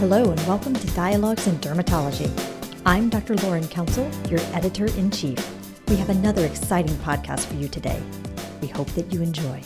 Hello, and welcome to Dialogues in Dermatology. I'm Dr. Lauren Council, your editor in chief. We have another exciting podcast for you today. We hope that you enjoy.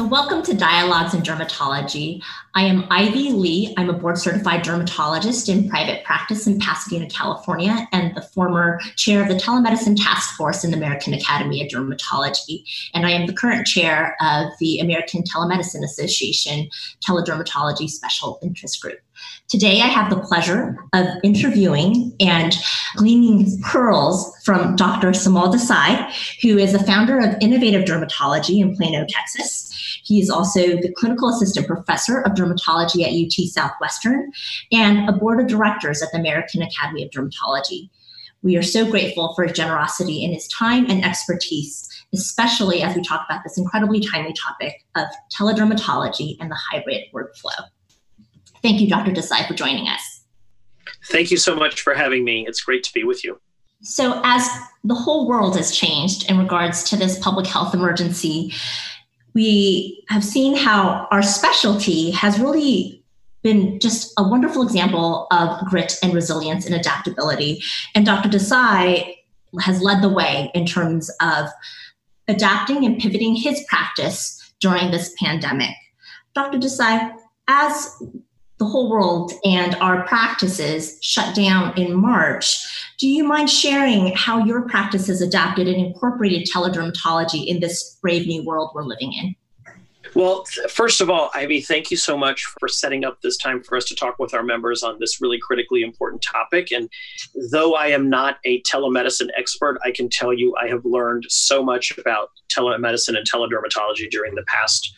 So, welcome to Dialogues in Dermatology. I am Ivy Lee. I'm a board certified dermatologist in private practice in Pasadena, California, and the former chair of the telemedicine task force in the American Academy of Dermatology. And I am the current chair of the American Telemedicine Association Teledermatology Special Interest Group. Today, I have the pleasure of interviewing and gleaning pearls from Dr. Seemal Desai, who is the founder of Innovative Dermatology in Plano, Texas. He is also the clinical assistant professor of dermatology at UT Southwestern and a board of directors at the American Academy of Dermatology. We are so grateful for his generosity in his time and expertise, especially as we talk about this incredibly timely topic of teledermatology and the hybrid workflow. Thank you, Dr. Desai, for joining us. Thank you so much for having me. It's great to be with you. So, as the whole world has changed in regards to this public health emergency, we have seen how our specialty has really been just a wonderful example of grit and resilience and adaptability. And Dr. Desai has led the way in terms of adapting and pivoting his practice during this pandemic. Dr. Desai, as the whole world and our practices shut down in March. Do you mind sharing how your practice has adapted and incorporated teledermatology in this brave new world we're living in? Well, first of all, Ivy, thank you so much for setting up this time for us to talk with our members on this really critically important topic. And though I am not a telemedicine expert, I can tell you I have learned so much about telemedicine and teledermatology during the past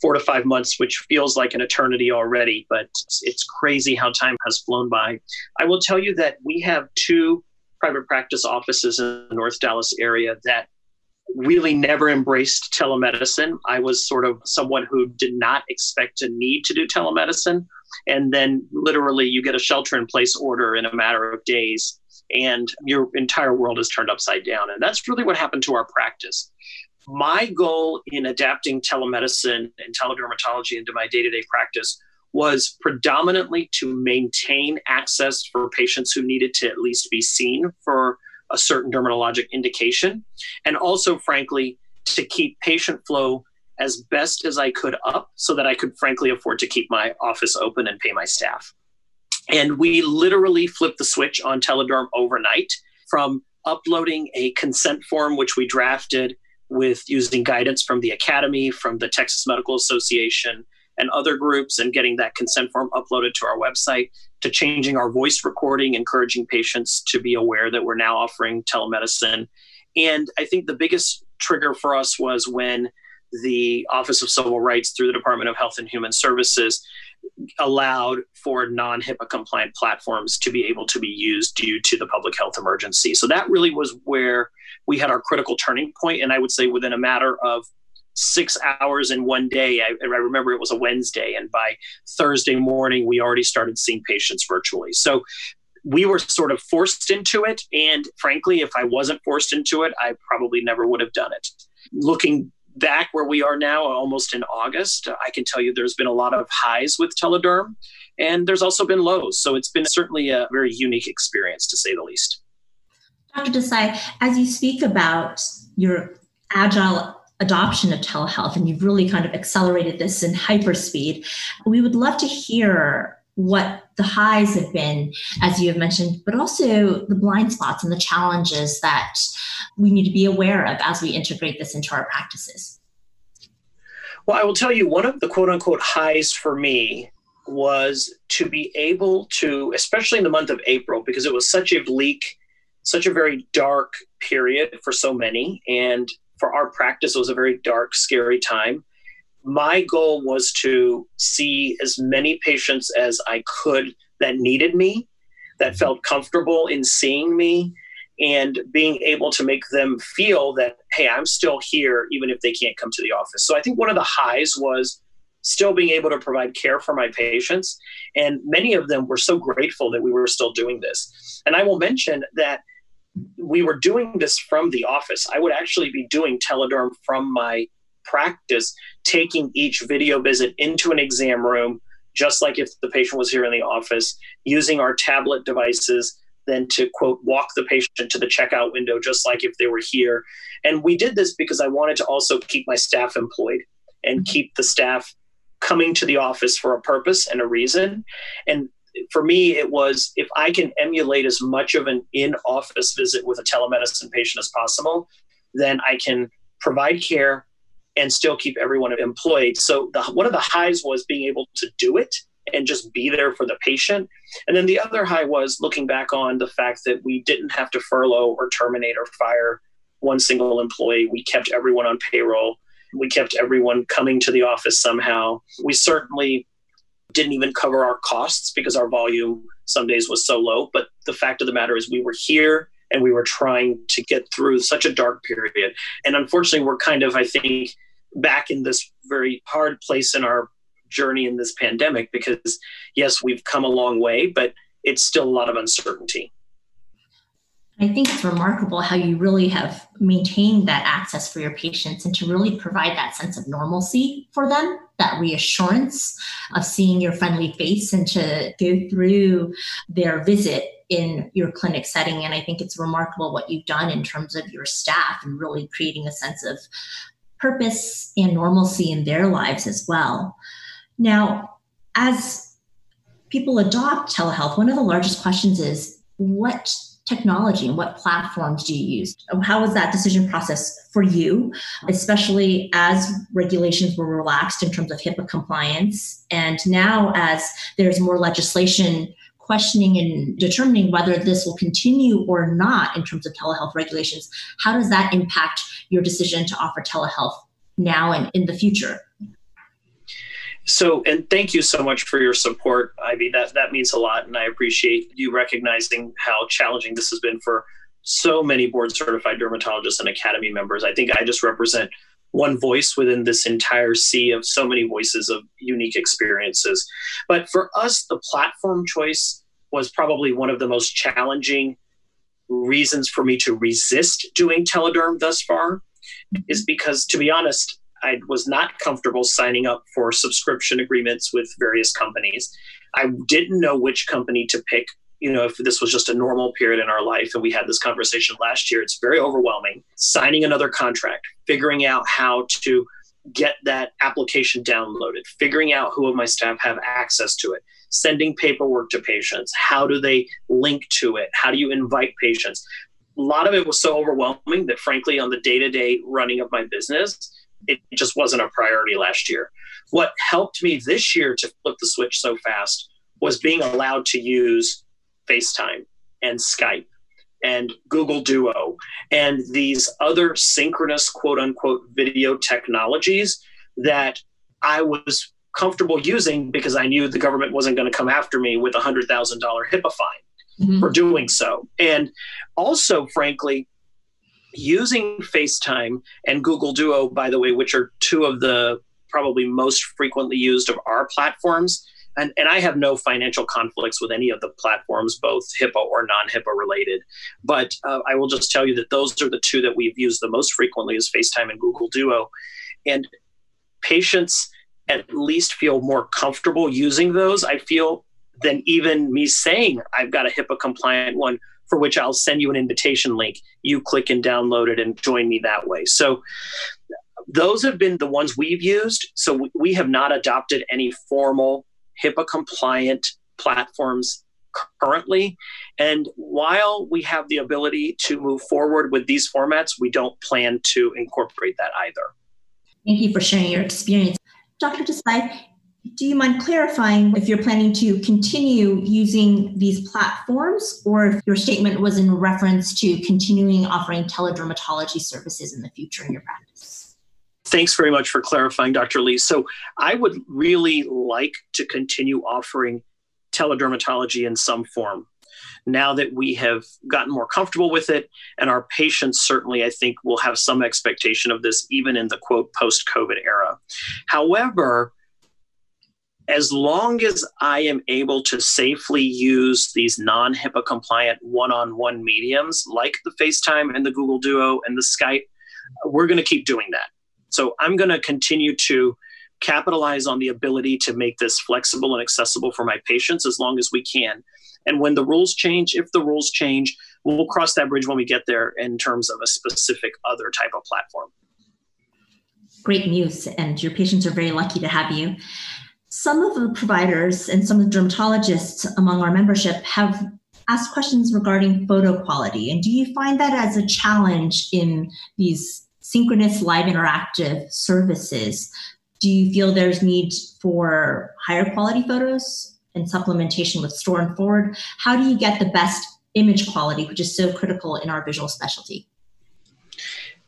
four to five months, which feels like an eternity already, but it's crazy how time has flown by. I will tell you that we have two private practice offices in the North Dallas area that really never embraced telemedicine. I was sort of someone who did not expect to need to do telemedicine. And then literally you get a shelter in place order in a matter of days and your entire world is turned upside down. And that's really what happened to our practice my goal in adapting telemedicine and teledermatology into my day to day practice was predominantly to maintain access for patients who needed to at least be seen for a certain dermatologic indication, and also, frankly, to keep patient flow as best as I could up so that I could, frankly, afford to keep my office open and pay my staff. And we literally flipped the switch on Telederm overnight from uploading a consent form, which we drafted with using guidance from the Academy, from the Texas Medical Association, and other groups, and getting that consent form uploaded to our website, to changing our voice recording, encouraging patients to be aware that we're now offering telemedicine. And I think the biggest trigger for us was when the Office of Civil Rights, through the Department of Health and Human Services, allowed for non HIPAA compliant platforms to be able to be used due to the public health emergency. So that really was where we had our critical turning. And I would say within a matter of six hours in one day, I, I remember it was a Wednesday. And by Thursday morning, we already started seeing patients virtually. So we were sort of forced into it. And frankly, if I wasn't forced into it, I probably never would have done it. Looking back where we are now, almost in August, I can tell you there's been a lot of highs with Telederm, and there's also been lows. So it's been certainly a very unique experience, to say the least. Dr. Desai, as you speak about your agile adoption of telehealth, and you've really kind of accelerated this in hyperspeed, we would love to hear what the highs have been, as you have mentioned, but also the blind spots and the challenges that we need to be aware of as we integrate this into our practices. Well, I will tell you one of the quote unquote highs for me was to be able to, especially in the month of April, because it was such a bleak, such a very dark period for so many. And for our practice, it was a very dark, scary time my goal was to see as many patients as I could that needed me, that felt comfortable in seeing me, and being able to make them feel that, hey, I'm still here, even if they can't come to the office. So I think one of the highs was still being able to provide care for my patients. And many of them were so grateful that we were still doing this. And I will mention that we were doing this from the office. I would actually be doing telederm from my practice taking each video visit into an exam room, just like if the patient was here in the office, using our tablet devices then to quote walk the patient to the checkout window just like if they were here and we did this because i wanted to also keep my staff employed and mm-hmm. keep the staff coming to the office for a purpose and a reason and for me it was if i can emulate as much of an in-office visit with a telemedicine patient as possible then i can provide care and still keep everyone employed. So the, one of the highs was being able to do it and just be there for the patient. And then the other high was looking back on the fact that we didn't have to furlough or terminate or fire one single employee. We kept everyone on payroll. We kept everyone coming to the office somehow. We certainly didn't even cover our costs because our volume some days was so low. But the fact of the matter is, we were here and we were trying to get through such a dark period. And unfortunately, we're kind of, I think, back in this very hard place in our journey in this pandemic because yes we've come a long way but it's still a lot of uncertainty I think it's remarkable how you really have maintained that access for your patients and to really provide that sense of normalcy for them, that reassurance of seeing your friendly face and to go through their visit in your clinic setting. And I think it's remarkable what you've done in terms of your staff and really creating a sense of purpose and normalcy in their lives as well. Now, as people adopt telehealth, one of the largest questions is what technology and what platforms do you use? How was that decision process for you, especially as regulations were relaxed in terms of HIPAA compliance? And now, as there's more legislation questioning and determining whether this will continue or not in terms of telehealth regulations, how does that impact your decision to offer telehealth now and in the future? So, and thank you so much for your support, Ivy. That that means a lot, and I appreciate you recognizing how challenging this has been for so many board certified dermatologists and academy members. I think I just represent one voice within this entire sea of so many voices of unique experiences. But for us, the platform choice was probably one of the most challenging reasons for me to resist doing telederm thus far is because to be honest I was not comfortable signing up for subscription agreements with various companies. I didn't know which company to pick. You know, if this was just a normal period in our life, and we had this conversation last year, it's very overwhelming. Signing another contract, figuring out how to get that application downloaded, figuring out who of my staff have access to it, sending paperwork to patients, how do they link to it, how do you invite patients. A lot of it was so overwhelming that, frankly, on the day to day running of my business, it just wasn't a priority last year. What helped me this year to flip the switch so fast was being allowed to use FaceTime and Skype and Google Duo and these other synchronous quote unquote video technologies that I was comfortable using because I knew the government wasn't going to come after me with a $100,000 HIPAA fine mm-hmm. for doing so. And also, frankly, using FaceTime and Google Duo, by the way, which are two of the probably most frequently used of our platforms. And, and I have no financial conflicts with any of the platforms, both HIPAA or non HIPAA related. But uh, I will just tell you that those are the two that we've used the most frequently is FaceTime and Google Duo. And patients at least feel more comfortable using those, I feel, than even me saying I've got a HIPAA compliant one for which I'll send you an invitation link. You click and download it and join me that way. So those have been the ones we've used. So we have not adopted any formal HIPAA compliant platforms currently. And while we have the ability to move forward with these formats, we don't plan to incorporate that either. Thank you for sharing your experience. Dr. Desai, do you mind clarifying if you're planning to continue using these platforms or if your statement was in reference to continuing offering teledermatology services in the future in your practice? Thanks very much for clarifying, Dr. Lee. So, I would really like to continue offering teledermatology in some form now that we have gotten more comfortable with it and our patients certainly i think will have some expectation of this even in the quote post covid era however as long as I am able to safely use these non HIPAA compliant one on one mediums like the FaceTime and the Google Duo and the Skype, we're going to keep doing that. So I'm going to continue to capitalize on the ability to make this flexible and accessible for my patients as long as we can. And when the rules change, if the rules change, we'll cross that bridge when we get there in terms of a specific other type of platform. Great news, and your patients are very lucky to have you. Some of the providers and some of the dermatologists among our membership have asked questions regarding photo quality. And do you find that as a challenge in these synchronous live interactive services? Do you feel there's need for higher quality photos and supplementation with store and forward? How do you get the best image quality, which is so critical in our visual specialty?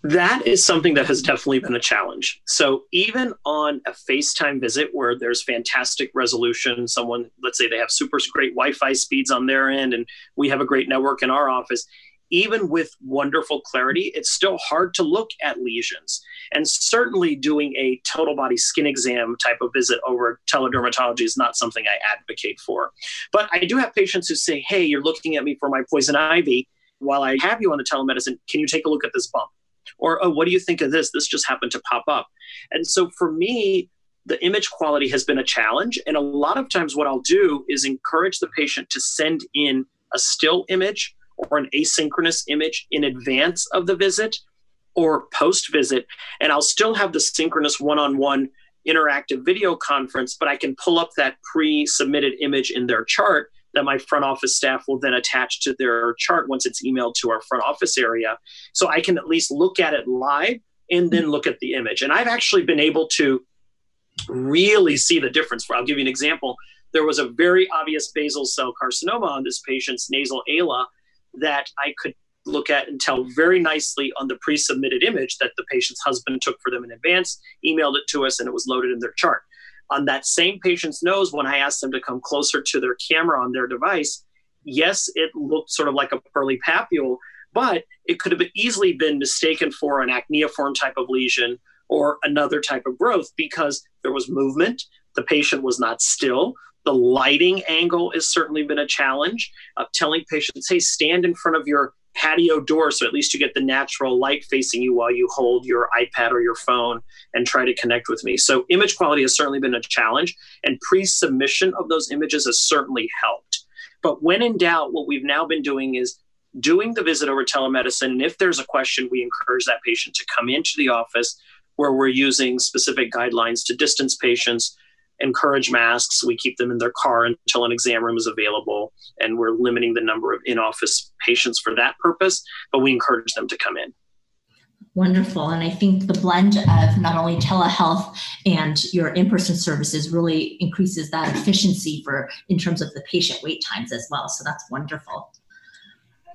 That is something that has definitely been a challenge. So, even on a FaceTime visit where there's fantastic resolution, someone, let's say they have super great Wi Fi speeds on their end, and we have a great network in our office, even with wonderful clarity, it's still hard to look at lesions. And certainly doing a total body skin exam type of visit over teledermatology is not something I advocate for. But I do have patients who say, hey, you're looking at me for my poison ivy. While I have you on the telemedicine, can you take a look at this bump? Or, oh, what do you think of this? This just happened to pop up. And so for me, the image quality has been a challenge. And a lot of times, what I'll do is encourage the patient to send in a still image or an asynchronous image in advance of the visit or post visit. And I'll still have the synchronous one on one interactive video conference, but I can pull up that pre submitted image in their chart that my front office staff will then attach to their chart once it's emailed to our front office area. So I can at least look at it live and then look at the image. And I've actually been able to really see the difference. I'll give you an example. There was a very obvious basal cell carcinoma on this patient's nasal ala that I could look at and tell very nicely on the pre-submitted image that the patient's husband took for them in advance, emailed it to us, and it was loaded in their chart. On that same patient's nose, when I asked them to come closer to their camera on their device, yes, it looked sort of like a pearly papule, but it could have easily been mistaken for an acneiform type of lesion or another type of growth because there was movement, the patient was not still, the lighting angle has certainly been a challenge of telling patients, hey, stand in front of your patio door so at least you get the natural light facing you while you hold your iPad or your phone and try to connect with me. So image quality has certainly been a challenge and pre-submission of those images has certainly helped. But when in doubt, what we've now been doing is doing the visit over telemedicine. And if there's a question, we encourage that patient to come into the office where we're using specific guidelines to distance patients encourage masks. We keep them in their car until an exam room is available, and we're limiting the number of in office patients for that purpose, but we encourage them to come in. Wonderful. And I think the blend of not only telehealth and your in person services really increases that efficiency for in terms of the patient wait times as well. So that's wonderful.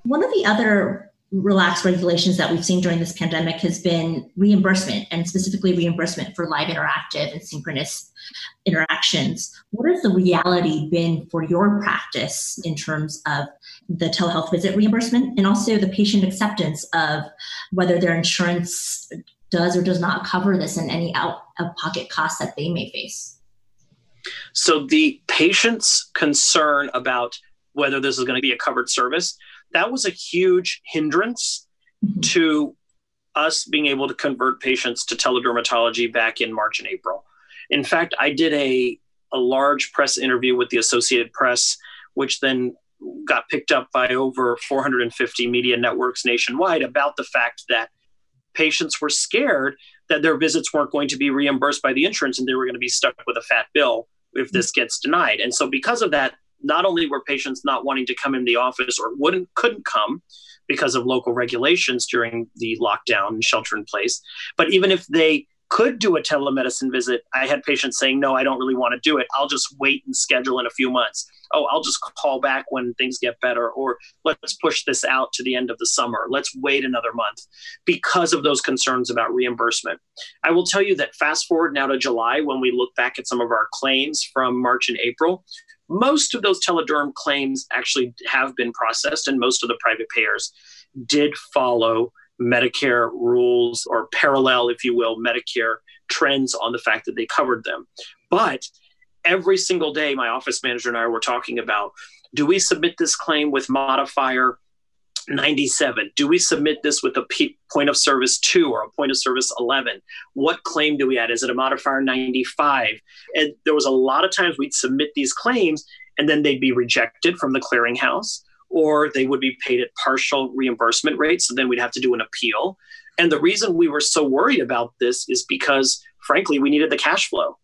One of the other relaxed regulations that we've seen during this pandemic has been reimbursement and specifically reimbursement for live interactive and synchronous interactions. What has the reality been for your practice in terms of the telehealth visit reimbursement and also the patient acceptance of whether their insurance does or does not cover this and any out of pocket costs that they may face? So, the patient's concern about whether this is going to be a covered service that was a huge hindrance mm-hmm. to us being able to convert patients to teledermatology back in March and April. In fact, I did a, a large press interview with the Associated Press, which then got picked up by over 450 media networks nationwide about the fact that patients were scared that their visits weren't going to be reimbursed by the insurance and they were going to be stuck with a fat bill if this gets denied. And so, because of that, not only were patients not wanting to come in the office or wouldn't couldn't come because of local regulations during the lockdown and shelter in place, but even if they could do a telemedicine visit, I had patients saying, No, I don't really want to do it. I'll just wait and schedule in a few months. Oh, I'll just call back when things get better, or let's push this out to the end of the summer. Let's wait another month because of those concerns about reimbursement. I will tell you that fast forward now to July, when we look back at some of our claims from March and April, most of those telederm claims actually have been processed, and most of the private payers did follow Medicare rules or parallel, if you will, Medicare trends on the fact that they covered them. But every single day, my office manager and I were talking about do we submit this claim with modifier 97. Do we submit this with a P- point of service 2 or a point of service 11? What claim do we add? Is it a modifier 95? And there was a lot of times we'd submit these claims and then they'd be rejected from the clearinghouse or they would be paid at partial reimbursement rates. So then we'd have to do an appeal. And the reason we were so worried about this is because, frankly, we needed the cash flow.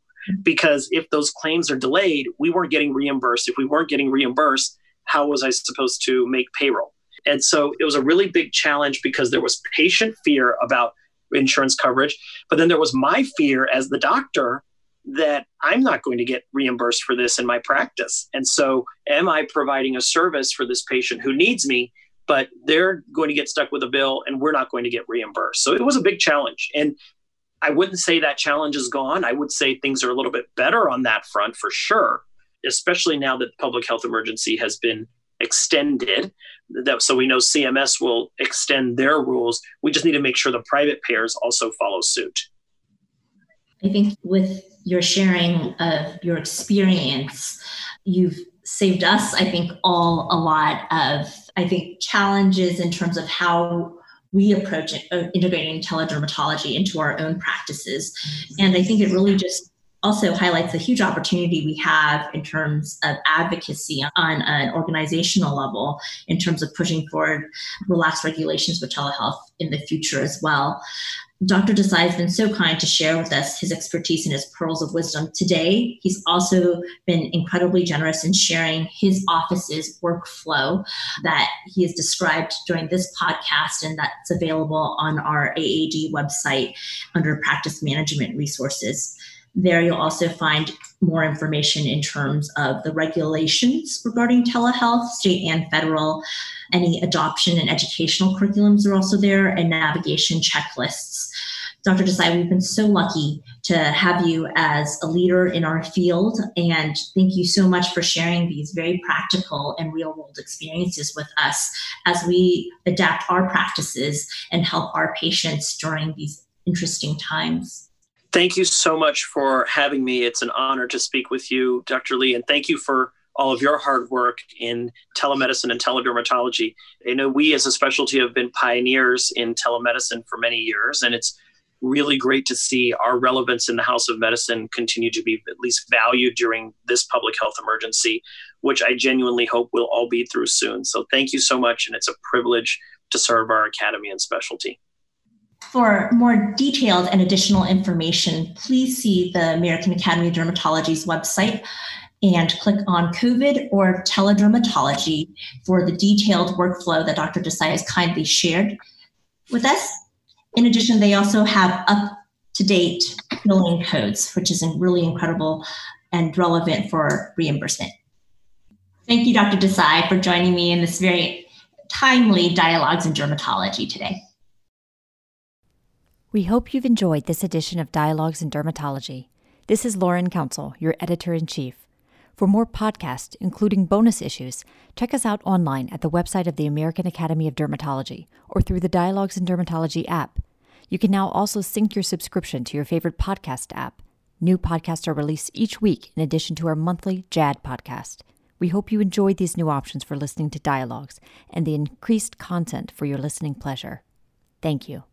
Because if those claims are delayed, we weren't getting reimbursed. If we weren't getting reimbursed, how was I supposed to make payroll? And so it was a really big challenge because there was patient fear about insurance coverage, but then there was my fear as the doctor that I'm not going to get reimbursed for this in my practice. And so, am I providing a service for this patient who needs me, but they're going to get stuck with a bill and we're not going to get reimbursed? So, it was a big challenge. And I wouldn't say that challenge is gone. I would say things are a little bit better on that front for sure, especially now that the public health emergency has been extended. That, so we know CMS will extend their rules. We just need to make sure the private payers also follow suit. I think with your sharing of your experience, you've saved us, I think, all a lot of, I think, challenges in terms of how we approach uh, integrating teledermatology into our own practices. And I think it really just also highlights a huge opportunity we have in terms of advocacy on an organizational level in terms of pushing forward relaxed regulations for telehealth in the future as well. Dr. Desai has been so kind to share with us his expertise and his pearls of wisdom today. He's also been incredibly generous in sharing his office's workflow that he has described during this podcast, and that's available on our AAD website under practice management resources. There, you'll also find more information in terms of the regulations regarding telehealth, state and federal. Any adoption and educational curriculums are also there, and navigation checklists. Dr. Desai, we've been so lucky to have you as a leader in our field, and thank you so much for sharing these very practical and real world experiences with us as we adapt our practices and help our patients during these interesting times. Thank you so much for having me. It's an honor to speak with you, Dr. Lee, and thank you for all of your hard work in telemedicine and teledermatology. I know we as a specialty have been pioneers in telemedicine for many years, and it's really great to see our relevance in the House of Medicine continue to be at least valued during this public health emergency, which I genuinely hope we'll all be through soon. So thank you so much, and it's a privilege to serve our academy and specialty. For more detailed and additional information, please see the American Academy of Dermatology's website and click on COVID or teledermatology for the detailed workflow that Dr. Desai has kindly shared with us. In addition, they also have up to date billing codes, which is really incredible and relevant for reimbursement. Thank you, Dr. Desai, for joining me in this very timely Dialogues in Dermatology today. We hope you've enjoyed this edition of Dialogues in Dermatology. This is Lauren Council, your editor in chief. For more podcasts, including bonus issues, check us out online at the website of the American Academy of Dermatology or through the Dialogues in Dermatology app. You can now also sync your subscription to your favorite podcast app. New podcasts are released each week in addition to our monthly JAAD podcast. We hope you enjoyed these new options for listening to dialogues and the increased content for your listening pleasure. Thank you.